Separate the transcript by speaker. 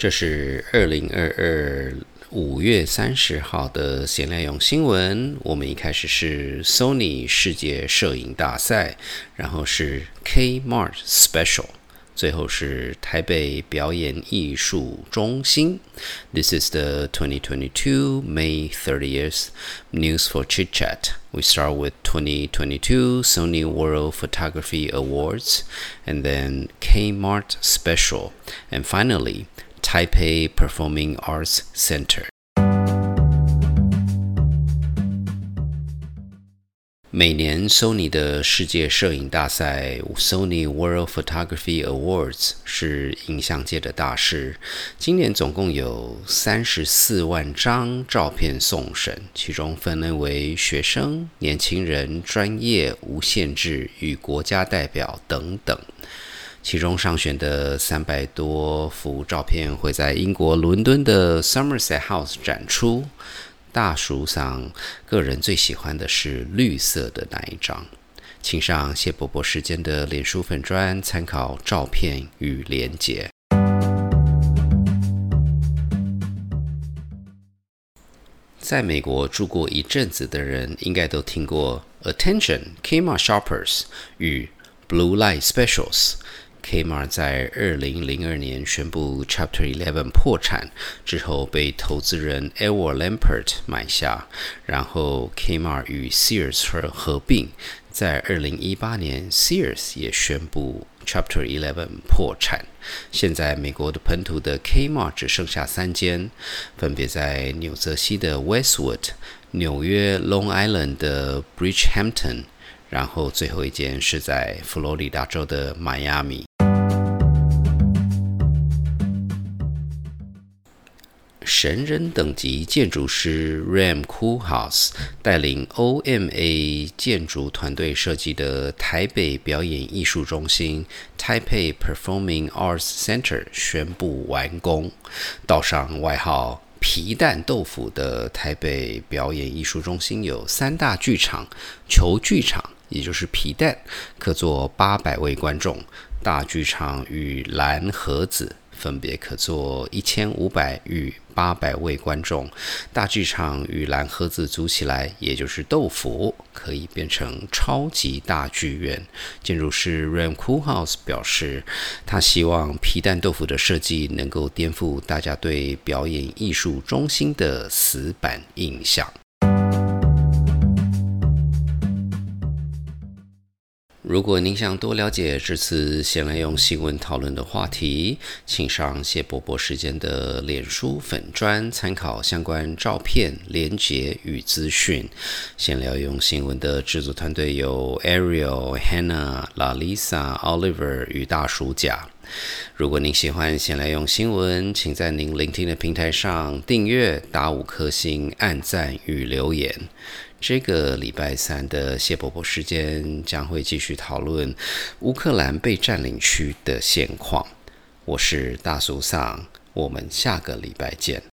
Speaker 1: 这是二零二二五月三十号的闲聊用新闻。我们一开始是 Sony 世界摄影大赛，然后是 Kmart Special，最后是台北表演艺术中心。This is the 2022 May 30th news for chit chat. We start with 2022 Sony World Photography Awards, and then Kmart Special, and finally. Taipei Performing Arts Center。每年 Sony 的世界摄影大赛 Sony World Photography Awards 是影像界的大事。今年总共有三十四万张照片送审，其中分类为学生、年轻人、专业、无限制与国家代表等等。其中上选的三百多幅照片会在英国伦敦的 Somerset House 展出。大叔上个人最喜欢的是绿色的那一张，请上谢伯伯时间的脸书粉砖参考照片与连结。在美国住过一阵子的人，应该都听过 Attention Kmart Shoppers 与 Blue Light Specials。Kmart 在二零零二年宣布 Chapter Eleven 破产之后，被投资人 Edward Lampert 买下，然后 Kmart 与 Sears 合并。在二零一八年，Sears 也宣布 Chapter Eleven 破产。现在美国的本土的 Kmart 只剩下三间，分别在纽泽西的 Westwood、纽约 Long Island 的 Bridgehampton，然后最后一间是在佛罗里达州的迈阿密。神人等级建筑师 Ram Koolhaas 带领 OMA 建筑团队设计的台北表演艺术中心 Taipei Performing Arts Center 宣布完工。道上外号“皮蛋豆腐”的台北表演艺术中心有三大剧场：球剧场，也就是皮蛋，可坐八百位观众；大剧场与蓝盒子。分别可坐一千五百与八百位观众，大剧场与蓝盒子组起来，也就是豆腐，可以变成超级大剧院。建筑师 Ram Coolhouse 表示，他希望皮蛋豆腐的设计能够颠覆大家对表演艺术中心的死板印象。如果您想多了解这次先来用新闻讨论的话题，请上谢伯伯时间的脸书粉专参考相关照片、连结与资讯。先聊用新闻的制作团队有 Ariel、Hannah、Lalisa、Oliver 与大叔甲。如果您喜欢先来用新闻，请在您聆听的平台上订阅、打五颗星、按赞与留言。这个礼拜三的谢伯伯时间将会继续讨论乌克兰被占领区的现况。我是大苏桑，我们下个礼拜见。